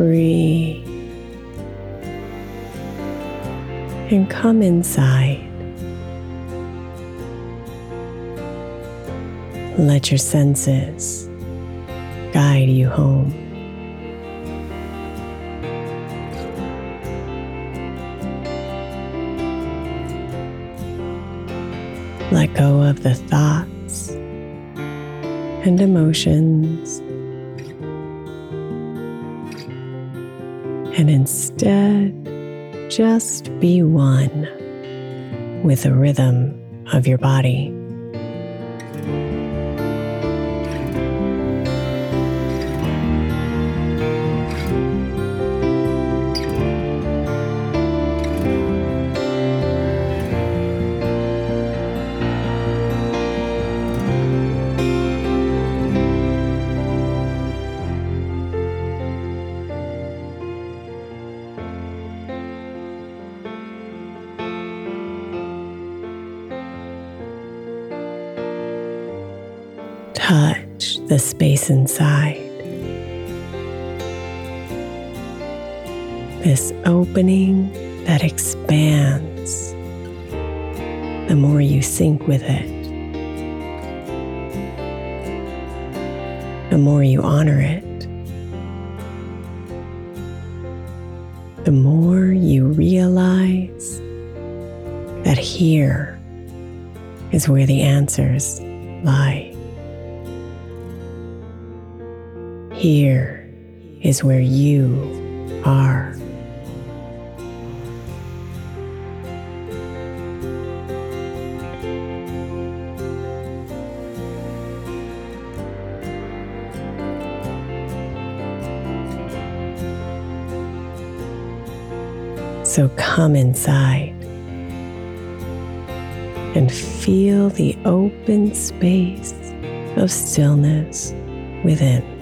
Breathe and come inside. Let your senses guide you home. Let go of the thoughts and emotions, and instead just be one with the rhythm of your body. Touch the space inside. This opening that expands the more you sync with it, the more you honor it, the more you realize that here is where the answers lie. Here is where you are. So come inside and feel the open space of stillness within.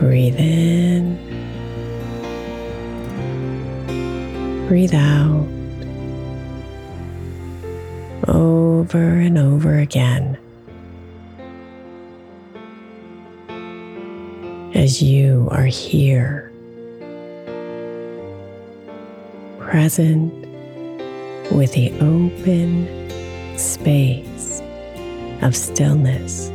Breathe in. Breathe out. Over and over again. As you are here, present with the open space of stillness.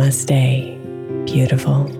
Namaste, beautiful.